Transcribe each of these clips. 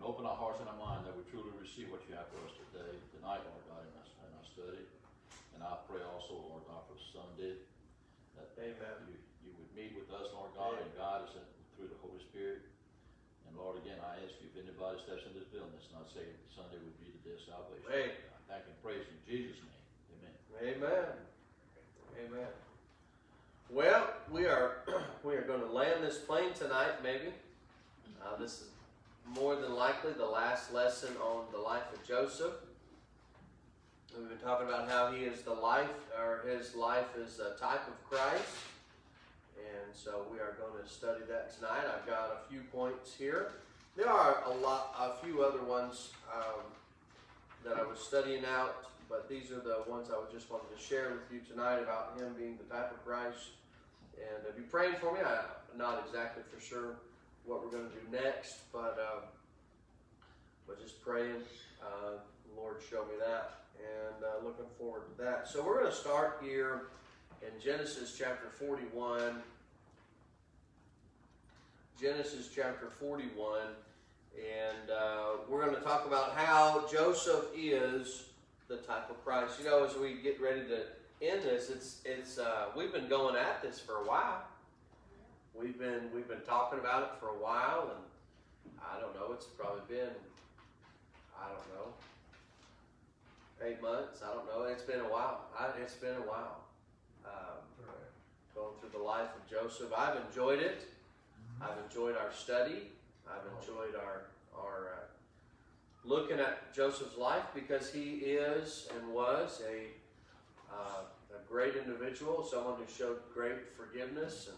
And open our hearts and our mind that we truly receive what you have for us today, tonight, Lord God, in our, in our study. And I pray also, Lord God, for Sunday, that Amen. you, you would meet with us, Lord God, and guide us through the Holy Spirit. And Lord, again, I ask you, if anybody steps in this building, it's not saying Sunday would be the day of salvation. Hey. I thank and praise in Jesus' name. Amen. Amen. Amen. Well, we are we are going to land this plane tonight. Maybe uh, this is more than likely the last lesson on the life of Joseph. We've been talking about how he is the life, or his life is a type of Christ, and so we are going to study that tonight. I've got a few points here. There are a lot, a few other ones um, that I was studying out, but these are the ones I would just wanted to share with you tonight about him being the type of Christ. And uh, be praying for me. I'm not exactly for sure what we're going to do next, but uh, but just praying. Uh, Lord, show me that, and uh, looking forward to that. So we're going to start here in Genesis chapter 41. Genesis chapter 41, and uh, we're going to talk about how Joseph is the type of Christ. You know, as we get ready to end this, it's it's uh, we've been going at this for a while. We've been we've been talking about it for a while, and I don't know. It's probably been I don't know eight months. I don't know. It's been a while. I, it's been a while. Um, going through the life of Joseph, I've enjoyed it. I've enjoyed our study. I've enjoyed our our uh, looking at Joseph's life because he is and was a uh, a great individual, someone who showed great forgiveness, and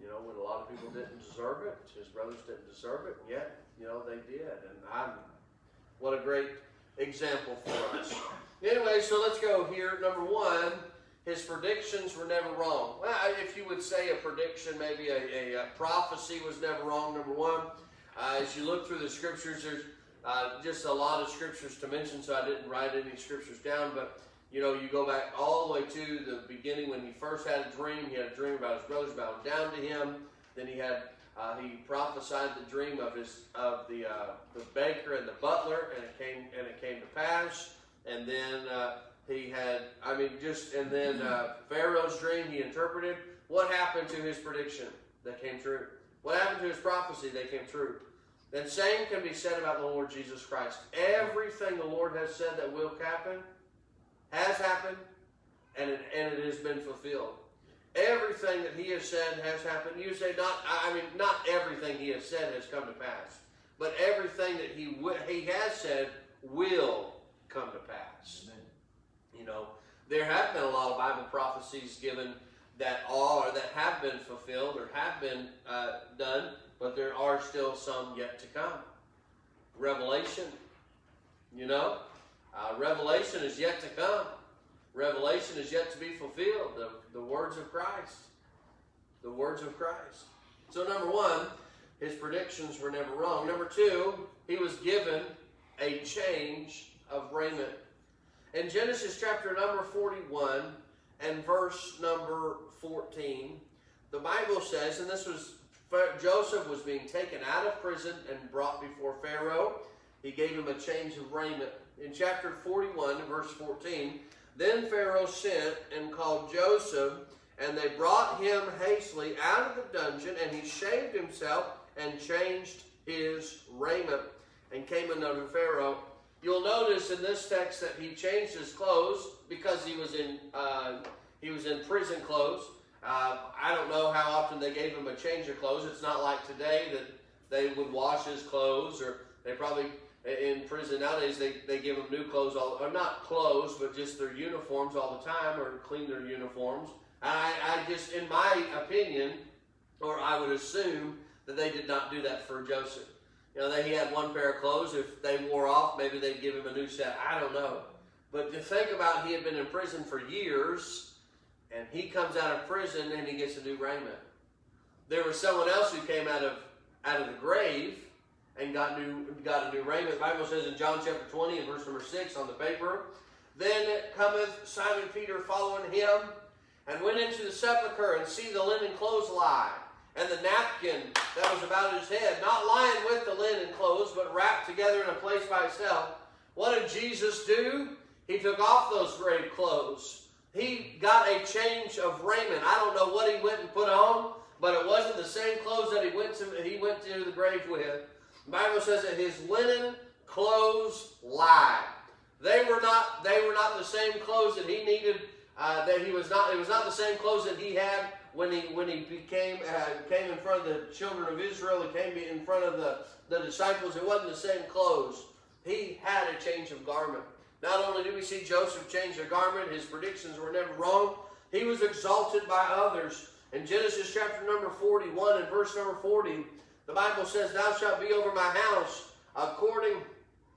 you know when a lot of people didn't deserve it, his brothers didn't deserve it, and yet you know they did, and I'm what a great example for us. Anyway, so let's go here. Number one, his predictions were never wrong. Well, if you would say a prediction, maybe a, a, a prophecy was never wrong. Number one, uh, as you look through the scriptures, there's uh, just a lot of scriptures to mention, so I didn't write any scriptures down. But you know, you go back all the way to the beginning when he first had a dream. He had a dream about his brothers bowing down to him. Then he had uh, he prophesied the dream of his of the uh, the baker and the butler, and it came and it came to pass. And then uh, he had, I mean, just and then uh, Pharaoh's dream he interpreted. What happened to his prediction that came true? What happened to his prophecy that came true? Then same can be said about the Lord Jesus Christ. Everything the Lord has said that will happen has happened, and it, and it has been fulfilled. Everything that He has said has happened. You say not, I mean, not everything He has said has come to pass, but everything that He He has said will come to pass. Amen. You know, there have been a lot of Bible prophecies given that are that have been fulfilled or have been uh, done, but there are still some yet to come. Revelation, you know, uh, Revelation is yet to come. Revelation is yet to be fulfilled. The, the words of Christ. The words of Christ. So, number one, his predictions were never wrong. Number two, he was given a change of raiment. In Genesis chapter number 41 and verse number 14, the Bible says, and this was Joseph was being taken out of prison and brought before Pharaoh. He gave him a change of raiment. In chapter 41, verse 14, then Pharaoh sent and called Joseph, and they brought him hastily out of the dungeon, and he shaved himself and changed his raiment and came unto Pharaoh. You'll notice in this text that he changed his clothes because he was in uh, he was in prison clothes. Uh, I don't know how often they gave him a change of clothes. It's not like today that they would wash his clothes, or they probably in prison nowadays they, they give them new clothes all or not clothes but just their uniforms all the time or clean their uniforms. I, I just in my opinion or i would assume that they did not do that for joseph. You know they, he had one pair of clothes. If they wore off maybe they'd give him a new set. I don't know. But to think about he had been in prison for years and he comes out of prison and he gets a new raiment. There was someone else who came out of out of the grave and got new got a new raiment. The Bible says in John chapter 20 and verse number 6 on the paper, Then cometh Simon Peter following him, and went into the sepulchre and see the linen clothes lie, and the napkin that was about his head, not lying with the linen clothes, but wrapped together in a place by itself. What did Jesus do? He took off those grave clothes. He got a change of raiment. I don't know what he went and put on, but it wasn't the same clothes that he went to he went to the grave with. The Bible says that his linen clothes lied. They were not they were not the same clothes that he needed. Uh, that he was not it was not the same clothes that he had when he when he became uh, came in front of the children of Israel. He came in front of the the disciples. It wasn't the same clothes. He had a change of garment. Not only do we see Joseph change a garment, his predictions were never wrong. He was exalted by others. In Genesis chapter number 41 and verse number 40, the Bible says, Thou shalt be over my house, according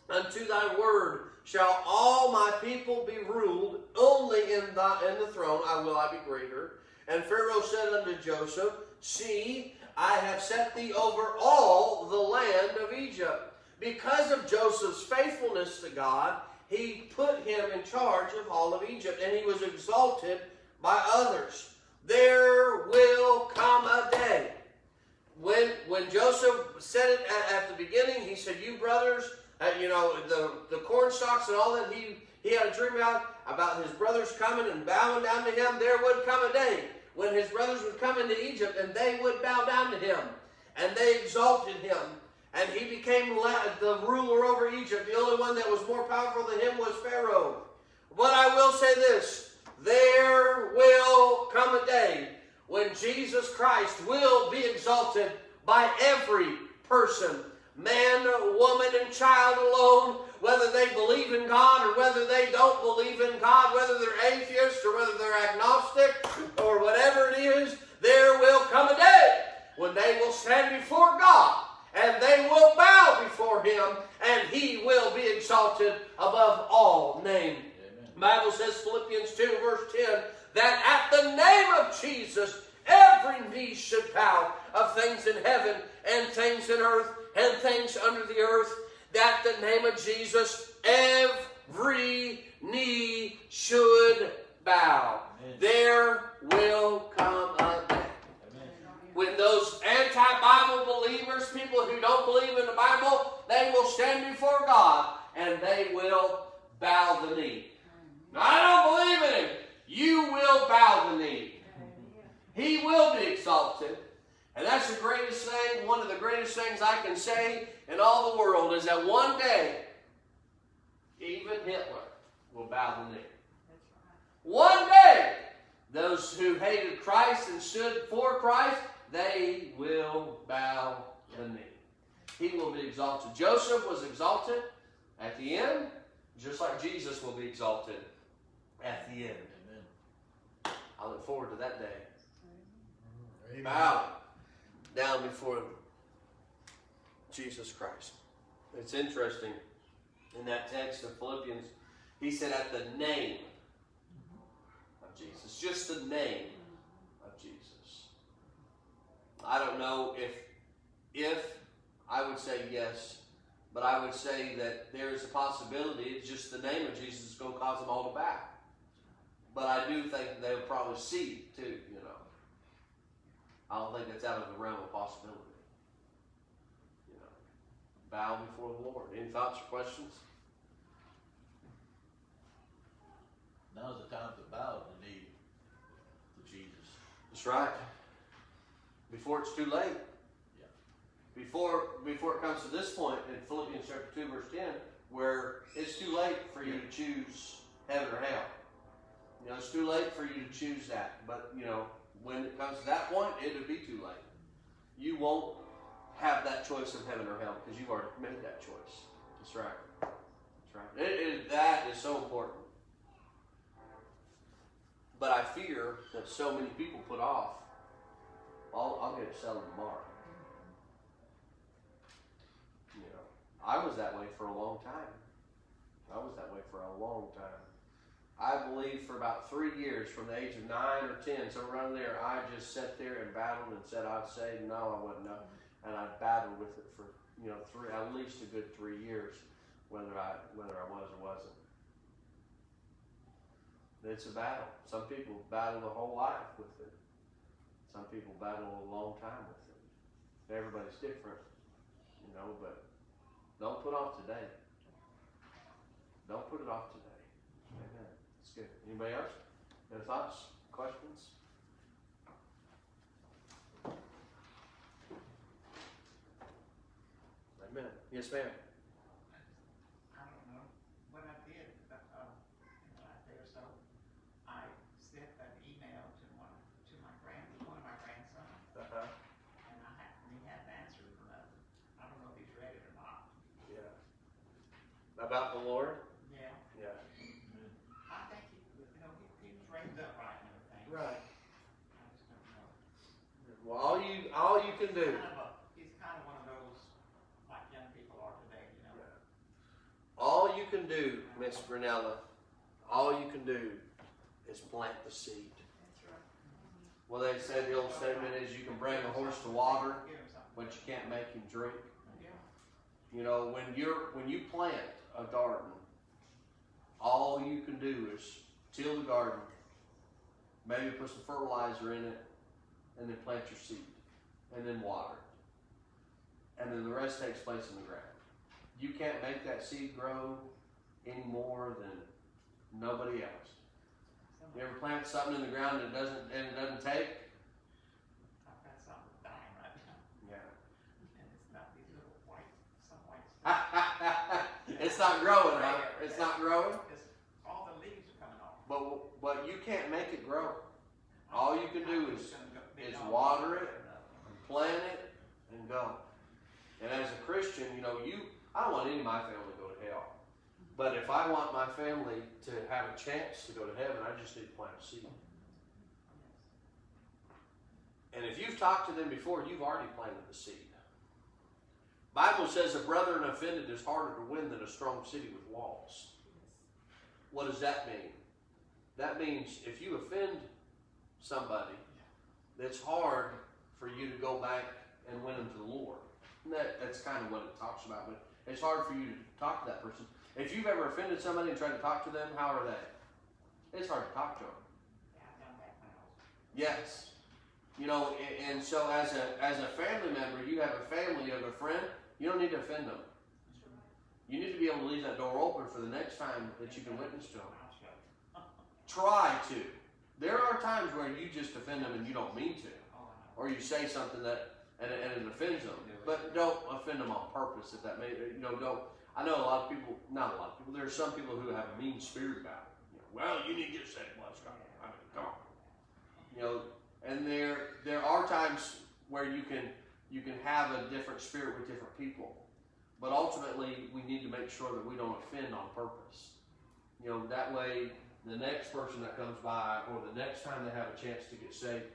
unto thy word shall all my people be ruled, only in, the in the throne I will I be greater. And Pharaoh said unto Joseph, See, I have set thee over all the land of Egypt. Because of Joseph's faithfulness to God, he put him in charge of all of Egypt, and he was exalted by others. There will come a day. When, when Joseph said it at, at the beginning, he said, You brothers, uh, you know, the, the corn stalks and all that he, he had a dream about, about his brothers coming and bowing down to him. There would come a day when his brothers would come into Egypt and they would bow down to him. And they exalted him. And he became the ruler over Egypt. The only one that was more powerful than him was Pharaoh. But I will say this there will come a day when Jesus Christ will be exalted by every person man, woman, and child alone, whether they believe in God or whether they don't believe in God, whether they're atheists or whether they're agnostic or whatever it is, there will come a day when they will stand before God and they will bow before him, and he will be exalted above all name. Bible says, Philippians 2, verse 10, that at the name of Jesus, every knee should bow of things in heaven and things in earth and things under the earth, that the name of Jesus, every knee should bow. Amen. There will come a day when those anti-Bible believers, people who don't believe in the Bible, they will stand before God and they will bow the knee. I don't believe in him. You will bow the knee. He will be exalted. And that's the greatest thing, one of the greatest things I can say in all the world is that one day, even Hitler will bow the knee. One day, those who hated Christ and stood for Christ, they will bow the knee. He will be exalted. Joseph was exalted at the end, just like Jesus will be exalted at the end. Amen. I look forward to that day. Mm, amen. Bow down before Jesus Christ. It's interesting in that text of Philippians, he said, at the name of Jesus, just the name of Jesus. I don't know if, if I would say yes, but I would say that there is a possibility it's just the name of Jesus is going to cause them all to bow. But I do think they'll probably see too, you know. I don't think that's out of the realm of possibility. You know, bow before the Lord. Any thoughts or questions? Now's the time to bow the knee to Jesus. That's right. Before it's too late. Yeah. Before before it comes to this point in Philippians chapter two, verse ten, where it's too late for you to choose heaven or hell. You know, it's too late for you to choose that. But you know, when it comes to that point, it would be too late. You won't have that choice of heaven or hell because you've already made that choice. That's right. That's right. It, it, that is so important. But I fear that so many people put off. I'll, I'll get it settled tomorrow. You know, I was that way for a long time. I was that way for a long time. I believe for about three years, from the age of nine or ten, so around there, I just sat there and battled and said I'd say no, I wouldn't know, and I battled with it for you know three, at least a good three years, whether I whether I was or wasn't. It's a battle. Some people battle the whole life with it. Some people battle a long time with it. Everybody's different, you know, but don't put off today. Don't put it off today. It's good. Anybody else? Any thoughts, questions? Amen. Yes, ma'am. In the last day or so, I sent an email to one to my grand one of my grandsons. Uh huh. And he had an answer for that. I don't know, all you can do. Kind of a, he's kind of one of those, like young people are today, you know? All you can do, Miss Brunella, all you can do is plant the seed. Right. Well, they said the old statement is you can bring a horse to water, Give him something. but you can't make him drink. Yeah, You know, when you're when you plant a garden, all you can do is till the garden, maybe put some fertilizer in it, and then plant your seed, and then water it. And then the rest takes place in the ground. You can't make that seed grow any more than nobody else. You ever plant something in the ground and it doesn't and it doesn't take? I've got something dying right now, Yeah. and it's not these little white, some white stuff. it's not growing, huh? It's not growing. It's, all the leaves are coming off. But but you can't make it grow. All you can do is- It's gonna go- be is water it. Plant it and go. And as a Christian, you know, you I don't want any of my family to go to hell. But if I want my family to have a chance to go to heaven, I just need to plant a seed. And if you've talked to them before, you've already planted the seed. Bible says a brother offended is harder to win than a strong city with walls. What does that mean? That means if you offend somebody, it's hard for you to go back and win them to the Lord. And that, that's kind of what it talks about, but it's hard for you to talk to that person. If you've ever offended somebody and tried to talk to them, how are they? It's hard to talk to them. Yes. You know, and, and so as a as a family member, you have a family, you have a friend, you don't need to offend them. You need to be able to leave that door open for the next time that you can witness to them. Try to. There are times where you just offend them and you don't mean to. Or you say something that and, it- and it offends them. But don't offend them on purpose if that may you know, don't I know a lot of people not a lot of people, there are some people who have a mean spirit about it. You know, well, you need to get saved, well, Scott. I mean, come on. You know, and there there are times where you can you can have a different spirit with different people. But ultimately we need to make sure that we don't offend on purpose. You know, that way the next person that comes by or the next time they have a chance to get saved,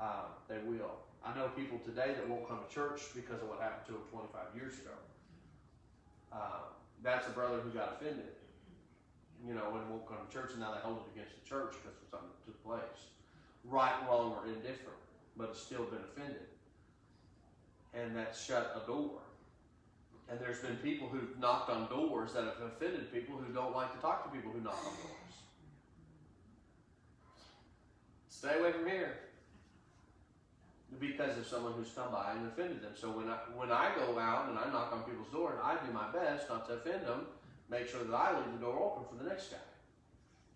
uh, they will. I know people today that won't come to church because of what happened to them 25 years ago. Uh, that's a brother who got offended, you know, and won't come to church, and now they hold it against the church because of something that took place. Right, wrong, or indifferent, but it's still been offended. And that shut a door. And there's been people who've knocked on doors that have offended people who don't like to talk to people who knock on doors. Stay away from here. Because of someone who's come by and offended them. So when I when I go out and I knock on people's doors, and I do my best not to offend them. Make sure that I leave the door open for the next guy.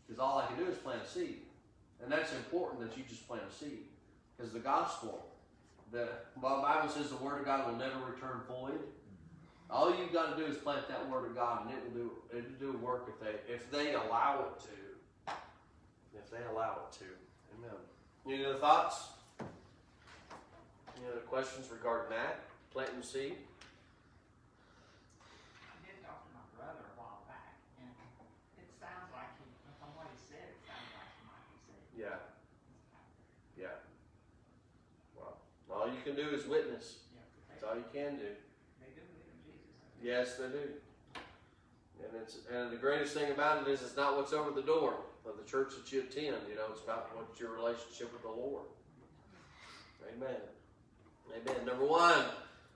Because all I can do is plant a seed. And that's important that you just plant a seed. Because the gospel, the well, Bible says the word of God will never return void. All you've got to do is plant that word of God, and it will do it will do work if they if they allow it to. If they allow it to. Amen. Any other thoughts? Any other questions regarding that? Planting seed? I did talk to my brother a while back, and it sounds like he, from what he said, it sounds like he might be saved. Yeah. Yeah. Well, all you can do is witness. That's all you can do. they do believe in Jesus. Yes, they do. And it's and the greatest thing about it is it's not what's over the door of the church that you attend. You know, it's about what's your relationship with the Lord. Amen. Amen. Number one,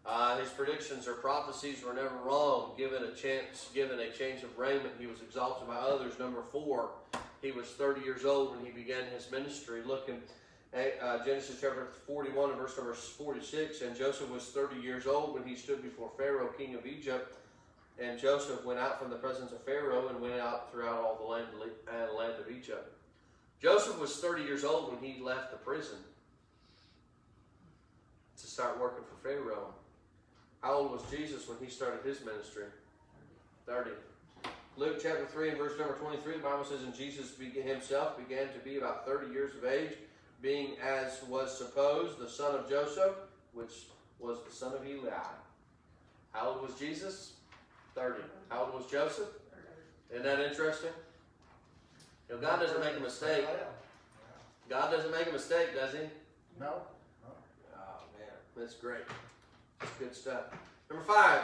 uh, his predictions or prophecies were never wrong. Given a chance, given a change of raiment, he was exalted by others. Number four, he was 30 years old when he began his ministry. Looking uh, Genesis chapter 41 and verse number 46. And Joseph was 30 years old when he stood before Pharaoh, king of Egypt. And Joseph went out from the presence of Pharaoh and went out throughout all the land, uh, land of Egypt. Joseph was 30 years old when he left the prison to start working for Pharaoh. How old was Jesus when he started his ministry? 30. Luke chapter 3 and verse number 23, the Bible says, And Jesus himself began to be about 30 years of age, being as was supposed the son of Joseph, which was the son of Eli. How old was Jesus? 30. How old was Joseph? Isn't that interesting? You know, God doesn't make a mistake. God doesn't make a mistake, does he? No. That's great. That's good stuff. Number five,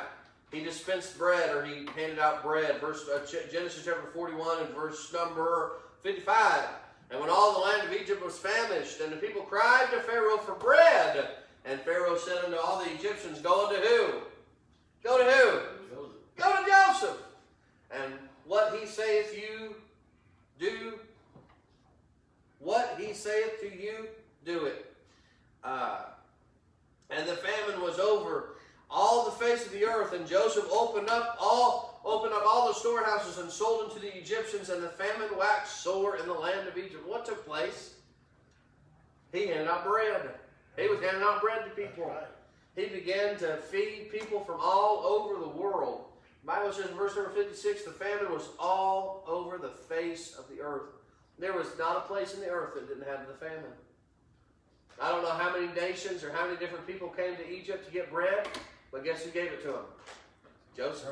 he dispensed bread or he handed out bread. Verse uh, Genesis chapter 41 and verse number 55. And when all the land of Egypt was famished, and the people cried to Pharaoh for bread, and Pharaoh said unto all the Egyptians, Go unto who? Go to who? Go to Joseph. And what he saith you, do. What he saith to you, do it. Uh, and the famine was over all the face of the earth, and Joseph opened up all opened up all the storehouses and sold them to the Egyptians, and the famine waxed sore in the land of Egypt. What took place? He handed out bread. He was handing out bread to people. Right. He began to feed people from all over the world. The Bible says in verse number 56, the famine was all over the face of the earth. There was not a place in the earth that didn't have the famine. I don't know how many nations or how many different people came to Egypt to get bread, but guess who gave it to them? Joseph.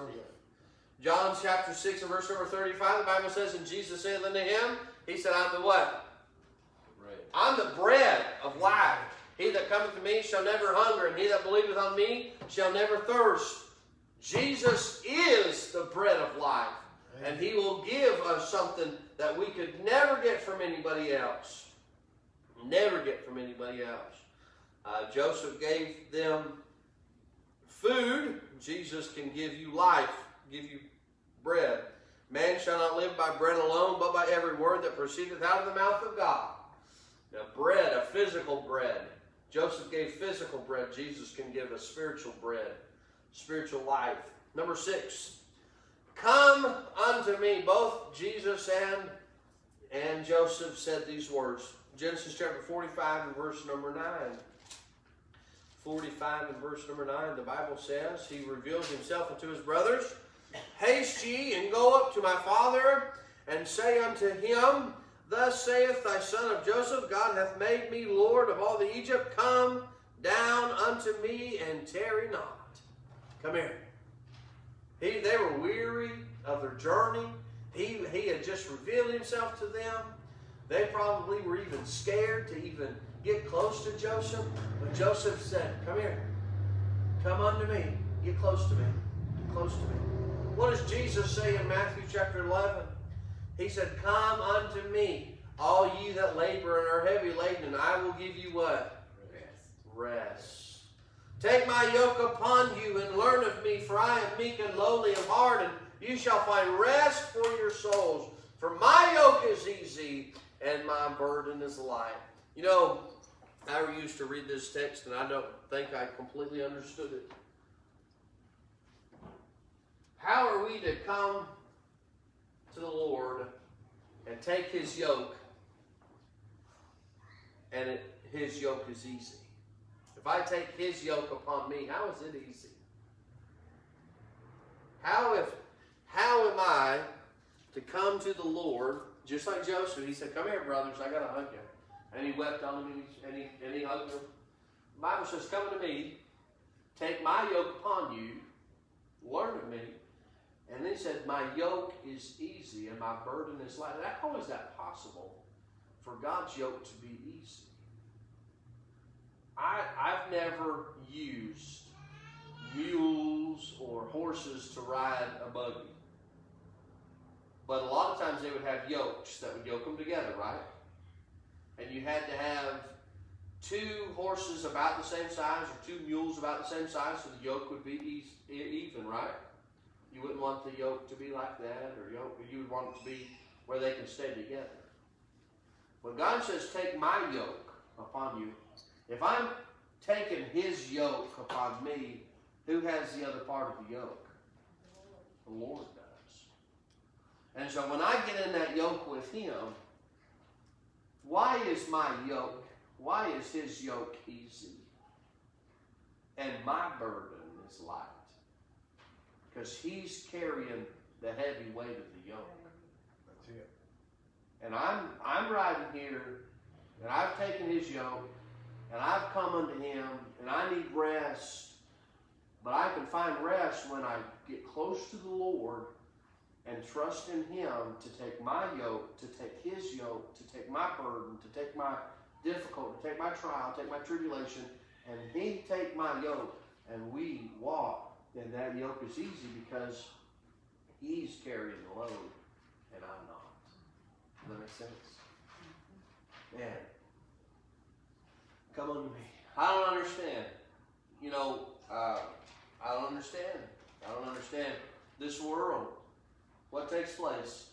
John chapter 6 and verse number 35, the Bible says, And Jesus said unto him, He said, I'm the what? Bread. I'm the bread of life. He that cometh to me shall never hunger, and he that believeth on me shall never thirst. Jesus is the bread of life, and he will give us something that we could never get from anybody else. Never get from anybody else. Uh, Joseph gave them food. Jesus can give you life, give you bread. Man shall not live by bread alone, but by every word that proceedeth out of the mouth of God. Now, bread, a physical bread. Joseph gave physical bread. Jesus can give us spiritual bread, spiritual life. Number six, come unto me. Both Jesus and and Joseph said these words. Genesis chapter 45 and verse number 9. 45 and verse number 9, the Bible says, He reveals Himself unto His brothers. Haste ye and go up to my father and say unto him, Thus saith thy son of Joseph, God hath made me Lord of all the Egypt. Come down unto me and tarry not. Come here. He, they were weary of their journey. He, he had just revealed himself to them. They probably were even scared to even get close to Joseph. But Joseph said, Come here. Come unto me. Get close to me. Get close to me. What does Jesus say in Matthew chapter 11? He said, Come unto me, all ye that labor and are heavy laden, and I will give you what? Rest. Take my yoke upon you and learn of me, for I am meek and lowly of heart, and you shall find rest for your souls. For my yoke is easy and my burden is light. You know, I used to read this text and I don't think I completely understood it. How are we to come to the Lord and take his yoke and it, his yoke is easy? If I take his yoke upon me, how is it easy? How if how am I to come to the Lord just like Joseph? He said, "Come here, brothers. I gotta hug you." And he wept on them, and he, and he, hugged. The Bible says, "Come to me, take my yoke upon you, learn of me." And then he said, "My yoke is easy, and my burden is light." And how is that possible for God's yoke to be easy? I I've never used mules or horses to ride a buggy. But a lot of times they would have yokes that would yoke them together, right? And you had to have two horses about the same size or two mules about the same size so the yoke would be even, right? You wouldn't want the yoke to be like that, or yoke, you would want it to be where they can stay together. When God says, Take my yoke upon you. If I'm taking his yoke upon me, who has the other part of the yoke? The Lord does. And so when I get in that yoke with him, why is my yoke, why is his yoke easy? And my burden is light. Because he's carrying the heavy weight of the yoke. That's it. And I'm I'm riding here, and I've taken his yoke, and I've come unto him, and I need rest. But I can find rest when I get close to the Lord and trust in him to take my yoke, to take his yoke, to take my burden, to take my difficulty, to take my trial, take my tribulation, and he take my yoke, and we walk, then that yoke is easy because he's carrying the load, and I'm not. Does that make sense? Man, come on to me. I don't understand. You know, uh, I don't understand. I don't understand this world. What takes place?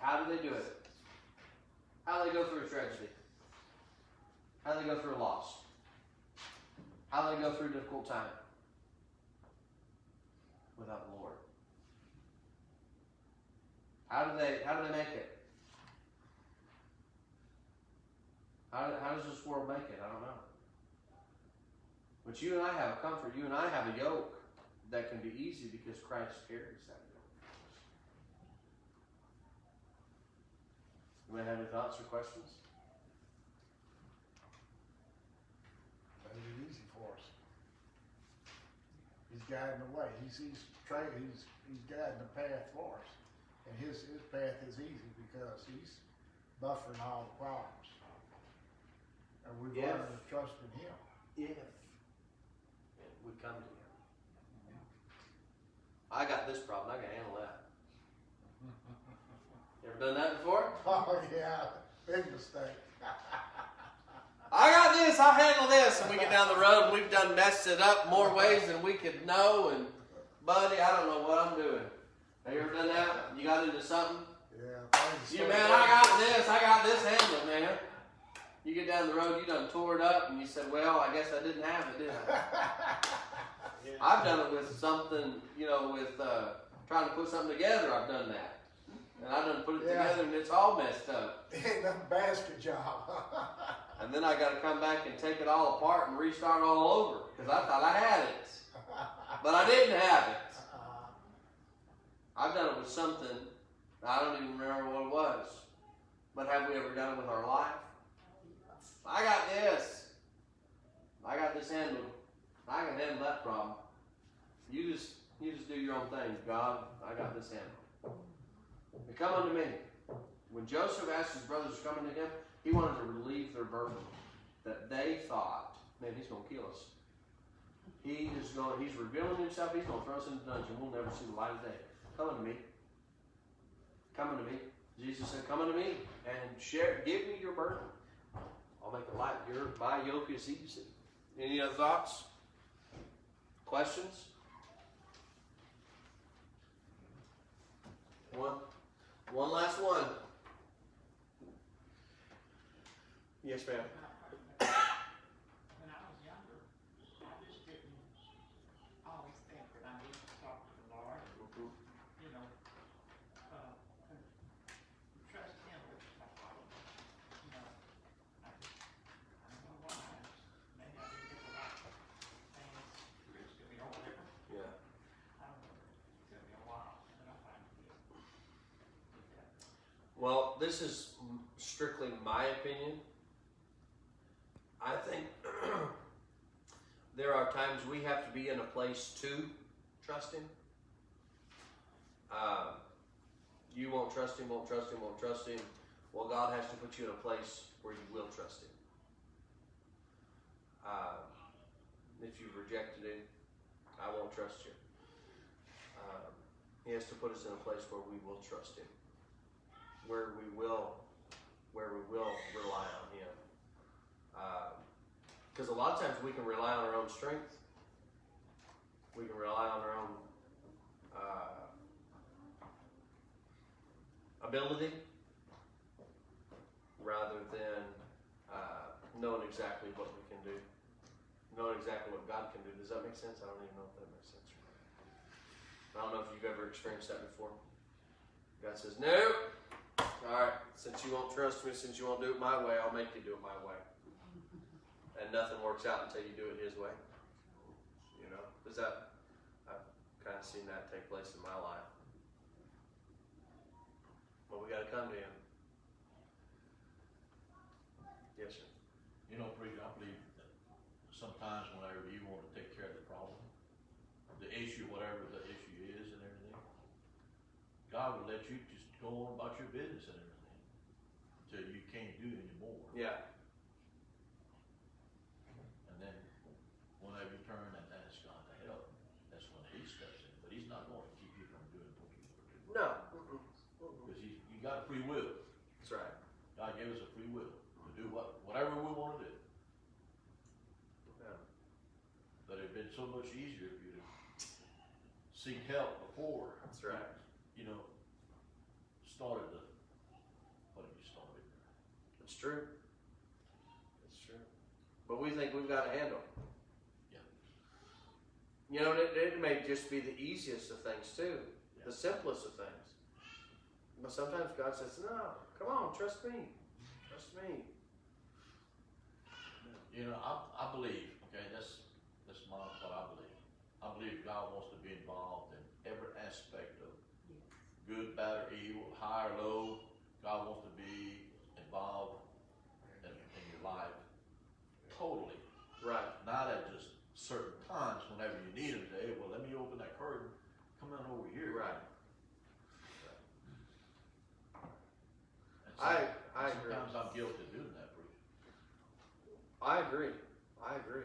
How do they do it? How do they go through a tragedy? How do they go through a loss? How do they go through a difficult time? Without the Lord. How do they how do they make it? How, how does this world make it? I don't know. But you and I have a comfort. You and I have a yoke that can be easy because Christ carries that yoke. You have any thoughts or questions? It be easy for us. He's guiding the way. He's, he's tra- he's, he's guiding the path for us. And his, his path is easy because he's buffering all the problems. And we've Yeah. learned to trust in him. If we come to Him. I got this problem. I can handle that. You ever done that before? Oh, yeah, big mistake. I got this. I'll handle this. And we get down the road and we've done messed it up more ways than we could know. And buddy, I don't know what I'm doing. Have you ever done that? You got into something? Yeah. You man. I got this. I got this handled, man. You get down the road, you done tore it up, and you said, "Well, I guess I didn't have it, did I?" I've done it with something, you know, with uh, trying to put something together. I've done that, and I've done put it Yeah. together, and it's all messed up. Ain't no basket job. And then I got to come back and take it all apart and restart all over because I thought I had it, but I didn't have it. I've done it with something I don't even remember what it was. But have we ever done it with our life? I got this. I got this handled. I can handle that problem. You just you just do your own thing, God. I got this handled. And come unto me. When Joseph asked his brothers to come unto him, he wanted to relieve their burden that they thought, man, he's gonna kill us. He is going. He's revealing himself. He's gonna throw us in the dungeon. We'll never see the light of day. Come unto me. Come unto me. Jesus said, "Come unto me and share. Give me your burden. I'll make it light. Your my yoke is easy." Any other thoughts? Questions? One. One last one. Yes, ma'am. When I was younger, I just didn't always think that I needed to talk to the Lord, you know, uh, and trust Him with my problem. You know, I just, I don't know why, I just, maybe I didn't get the right things preached to me or whatever. Yeah. I don't know, it took me a while, and then I finally did. Did that. Well, this is strictly my opinion. I think there are times we have to be in a place to trust Him. Um, you won't trust Him, won't trust Him, won't trust Him. Well, God has to put you in a place where you will trust Him. Um, if you've rejected Him, I won't trust you. Um, he has to put us in a place where we will trust Him where we will where we will rely on him because a lot of times we can rely on our own strength we can rely on our own uh, ability rather than knowing exactly what we can do, knowing exactly what God can do. Does that make sense? I don't even know if that makes sense. I don't know if you've ever experienced that before. God says, "No, all right. Since you won't trust me, since you won't do it my way, I'll make you do it my way." And nothing works out until you do it His way. You know, does that? I've kind of seen that take place in my life. But we got to come to Him. Yes, sir. You know, preacher, I believe that sometimes whenever you want to take care of the problem, the issue, whatever the issue is and everything, God will let you go on about your business and everything until you can't do anymore. Yeah. And then whenever you turn and ask God to help, that's when He steps in. But He's not going to keep you from doing what you want to do. No. Because you, you got free will. That's right. God gave us a free will to do what, whatever we want to do. Yeah. But it'd been so much easier if you'd seek help before. That's right. Started the, what have you started? It's true. It's true. But we think we've got a handle. Yeah. You know, it, it may just be the easiest of things too, Yeah. the simplest of things. But sometimes God says, "No, come on, trust me, trust me." You know, I, I believe, okay, that's, that's my, what I believe. I believe God wants to be involved in every aspect good, bad, or evil, high or low. God wants to be involved in, in your life totally. Right. Not at just certain times whenever you need him. Say, well, let me open that curtain. Come on over here. Right. And I I agree. Sometimes I'm guilty of doing that, Bruce. I agree. I agree.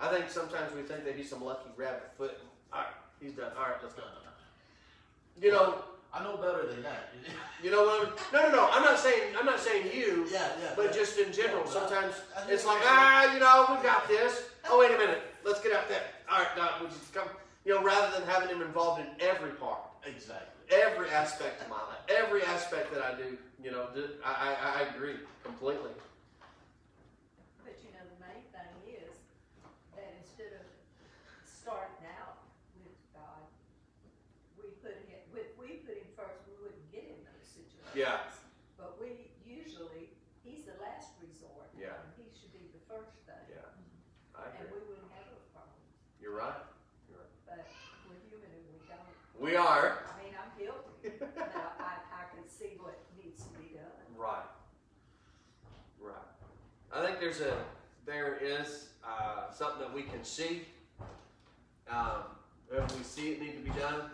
I think sometimes we think that he's some lucky rabbit foot. All right, he's done. All right, let's go. You know, I know better than that. you know what? I'm, no, no, no. I'm not saying. I'm not saying you. yeah, yeah. But just in general, Yeah, but I- sometimes I it's like, ah, you know, we've got this. Oh, wait a minute, let's get out there. All right, Doc, would you come? You know, rather than having him involved in every part, Exactly. every aspect of my life, every aspect that I do, you know, I, I, I agree completely. But you know, the main thing is that instead of starting out with God, we put him, if we put him first, we wouldn't get in those situations. Yeah. But we usually, he's the last resort. Yeah. And he should be the first thing. Yeah, I And we wouldn't have those problems. You're right. But we're human and we don't. We are. I mean, I'm guilty. Now, I, I can see what needs to be done. Right. Right. I think there's a there is uh, something that we can see. Um, if we see it need to be done,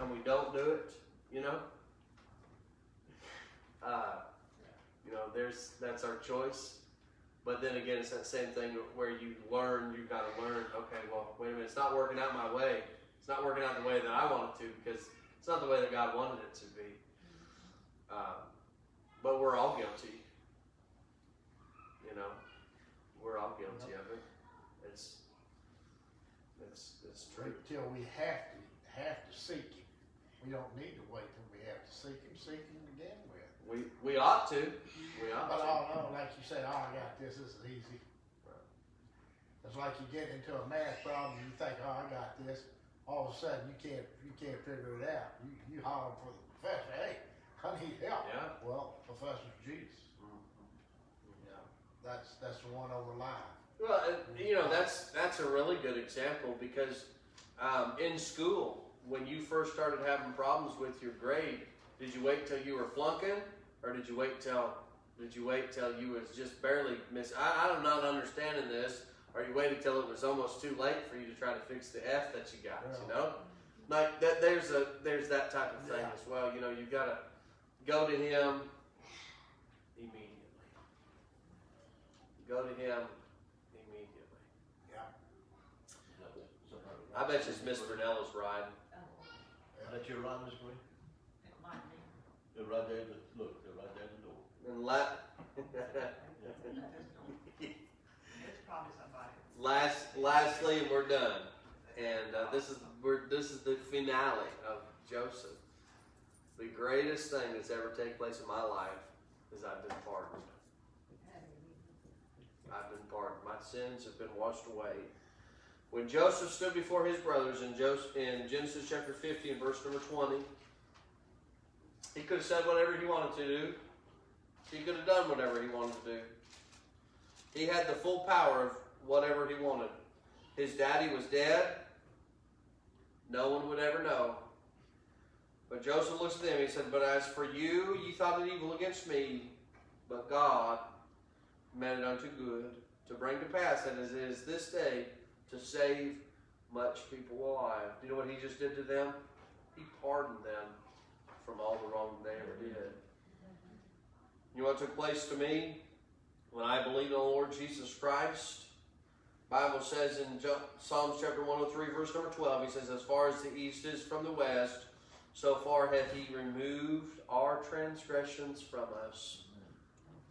and we don't do it, you know. Uh, you know, there's that's our choice. But then again, it's that same thing where you learn. you've got to learn. Okay, well, wait a minute. It's not working out my way. It's not working out the way that I want it to because it's not the way that God wanted it to be. Um, but we're all guilty. You know, we're all guilty of it. It's it's it's true. Till we have to, have to seek him. We don't need to wait till we have to seek him, seek him to begin with. We we ought to. We ought But to. oh no, like you said, oh, I got this, this is easy. It's like you get into a math problem, and you think, oh, I got this. All of a sudden, you can't, you can't figure it out. You, you holler for the professor, hey, I need help. Yeah. Well, Professor Jesus, Mhm. you know, that's, that's the one over line. Well, you know that's that's a really good example because um, in school, when you first started having problems with your grade, did you wait till you were flunking, or did you wait till did you wait till you was just barely miss? I, I'm not understanding this. Or you waited till it was almost too late for you to try to fix the F that you got. You know, like that. There's a there's that type of thing Yeah. as well. You know, you gotta go to him immediately. Go to him immediately. Yeah. I bet you it's Miss Brunella's ride. Oh, That your run, Miss Green? It might be. They're right there, at look, they're right there at the door. And la- It's probably somebody. last, lastly, we're done. And uh, this is we're this is the finale of Joseph. The greatest thing that's ever taken place in my life is I've been pardoned. I've been pardoned. My sins have been washed away. When Joseph stood before his brothers in, Joseph, in Genesis chapter 50 and verse number 20, he could have said whatever he wanted to do. He could have done whatever he wanted to do. He had the full power of whatever he wanted. His daddy was dead. No one would ever know. But Joseph looks at them. He said, But as for you, ye thought it evil against me, but God meant it unto good, to bring to pass, and as it is this day, to save much people alive. Do you know what he just did to them? He pardoned them from all the wrong they ever did. Know what took place to me when I believed in the Lord Jesus Christ? Bible says in Psalms chapter 103, verse number 12, he says, As far as the east is from the west, so far hath he removed our transgressions from us.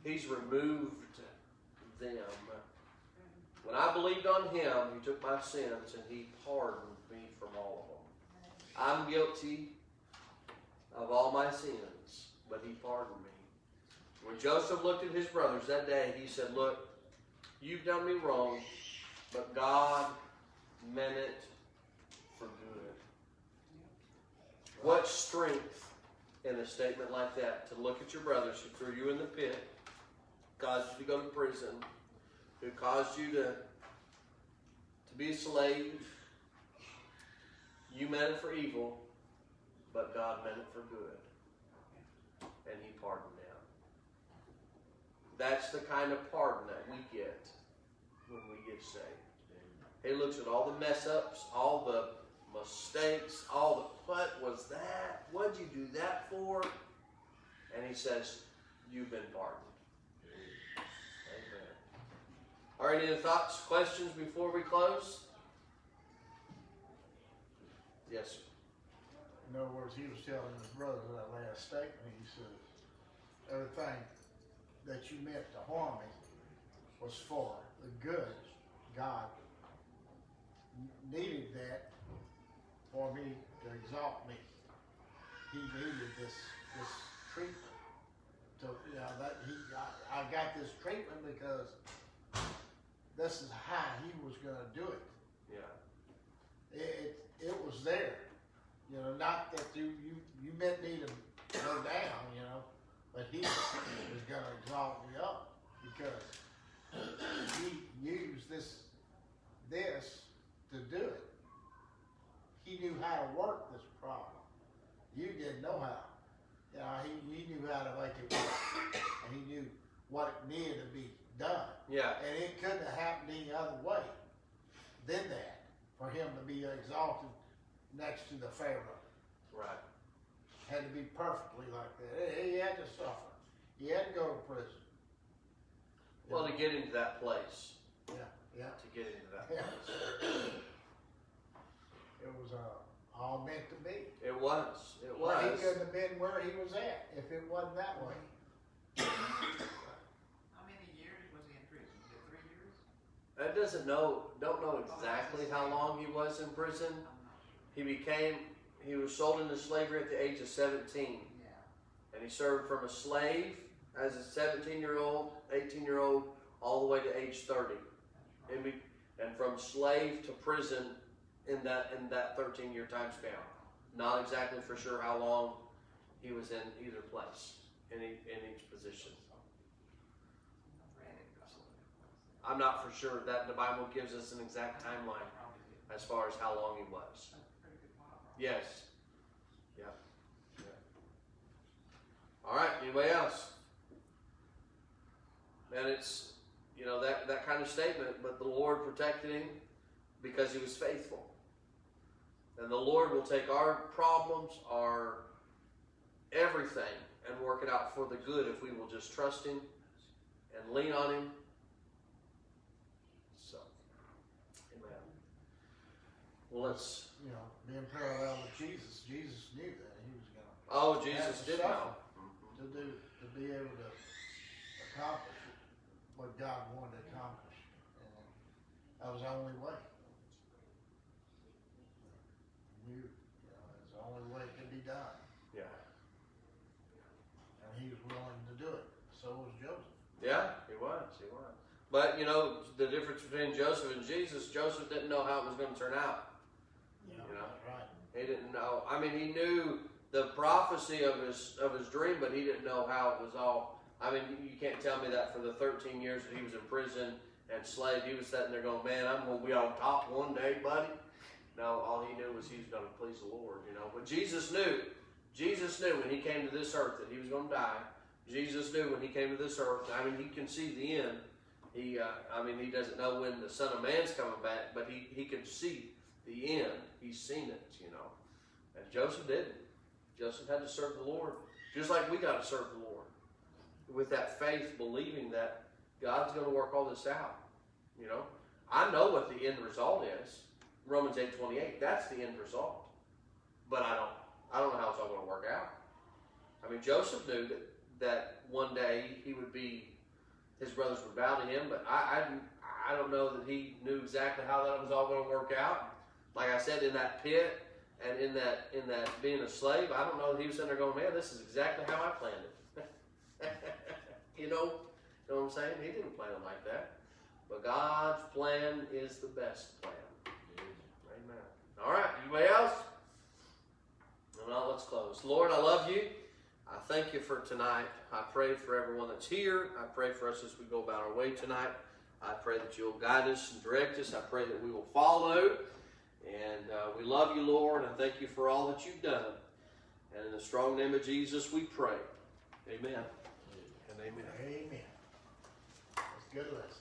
He's removed them. When I believed on him, he took my sins and he pardoned me from all of them. I'm guilty of all my sins, but he pardoned me. When Joseph looked at his brothers that day, he said, Look, you've done me wrong, but God meant it for good. What strength in a statement like that to look at your brothers who threw you in the pit, caused you to go to prison, who caused you to, to be a slave. You meant it for evil, but God meant it for good. And He pardoned. That's the kind of pardon that we get when we get saved. He looks at all the mess ups, all the mistakes, all the what was that? What'd you do that for? And he says, You've been pardoned. Amen. All right, any thoughts, questions before we close? Yes, sir. In other words, he was telling his brother that last statement, he said, everything that you meant to harm me was for the good. God needed that for me to exalt me. He needed this, this treatment. To, you know, that he, I, I got this treatment because this is how he was gonna do it Yeah. it, it, it was there. You know, not that you, you, you meant me to go down, you know, but he was gonna exalt me up because he used this, this to do it. He knew how to work this problem. You didn't know how. You know, he, he knew how to make it work. And he knew what it needed to be done. Yeah. And it couldn't have happened any other way than that for him to be exalted next to the Pharaoh. Right. Had to be perfectly like that. He- He had to suffer. He had to go to prison. Well, to get into that place. Yeah, yeah, To get into that yeah. place. It was uh, all meant to be. It was. It Well, he was. couldn't have been where he was at if it wasn't that way. How many years was he in prison? It three years? That doesn't know. Don't know exactly how long he was in prison. I'm not sure. He became. He was sold into slavery at the age of 17. Yeah. and he served from a slave as a 17 year old, 18 year old, all the way to age 30. That's right. And, be, and from slave to prison in that in that 13 year time span. Not exactly for sure how long he was in either place, in, in each position. Read it, got it. I'm not for sure that the Bible gives us an exact timeline as far as how long he was. That's a pretty good while, probably. Yes. Yep. All right. Anybody else? And it's you know that that kind of statement, but the Lord protected him because he was faithful. And the Lord will take our problems, our everything, and work it out for the good if we will just trust Him and lean on Him. So, Amen. Well, let's. You know, being parallel with Jesus, Jesus knew that he was gonna Oh, Jesus to did know. to do to be able to accomplish what God wanted to accomplish. And that was the only way. He knew, you know, it's the only way it could be done. Yeah. And he was willing to do it. So was Joseph. Yeah, he was. He was. But you know the difference between Joseph and Jesus. Joseph didn't know how it was going to turn out. You know? right. He didn't know. I mean, he knew the prophecy of his of his dream, but he didn't know how it was all. I mean, you can't tell me that for the 13 years that he was in prison and slave, he was sitting there going, "Man, I'm going to be on top one day, buddy." No, all he knew was he was going to please the Lord, you know. But Jesus knew. Jesus knew when he came to this earth that he was going to die. Jesus knew when he came to this earth. I mean, he can see the end. He, uh, I mean, he doesn't know when the Son of Man's coming back, but he he can see the end. He's seen it, you know. And Joseph didn't. Joseph had to serve the Lord, just like we got to serve the Lord, with that faith, believing that God's going to work all this out. You know, I know what the end result is. Romans eight twenty eight. That's the end result. But I don't. I don't know how it's all going to work out. I mean, Joseph knew that that one day he would be. His brothers would bow to him, but I, I, I don't know that he knew exactly how that was all going to work out. Like I said, in that pit, and in that in that being a slave, I don't know that he was sitting there going, "Man, this is exactly how I planned it." you know, you know what I'm saying? He didn't plan it like that. But God's plan is the best plan. Amen. All right, anybody else? Well, let's close. Lord, I love you. I thank you for tonight. I pray for everyone that's here. I pray for us as we go about our way tonight. I pray that you'll guide us and direct us. I pray that we will follow. And uh, we love you, Lord. I thank you for all that you've done. And in the strong name of Jesus, we pray. Amen. And amen. Amen. That's a good lesson.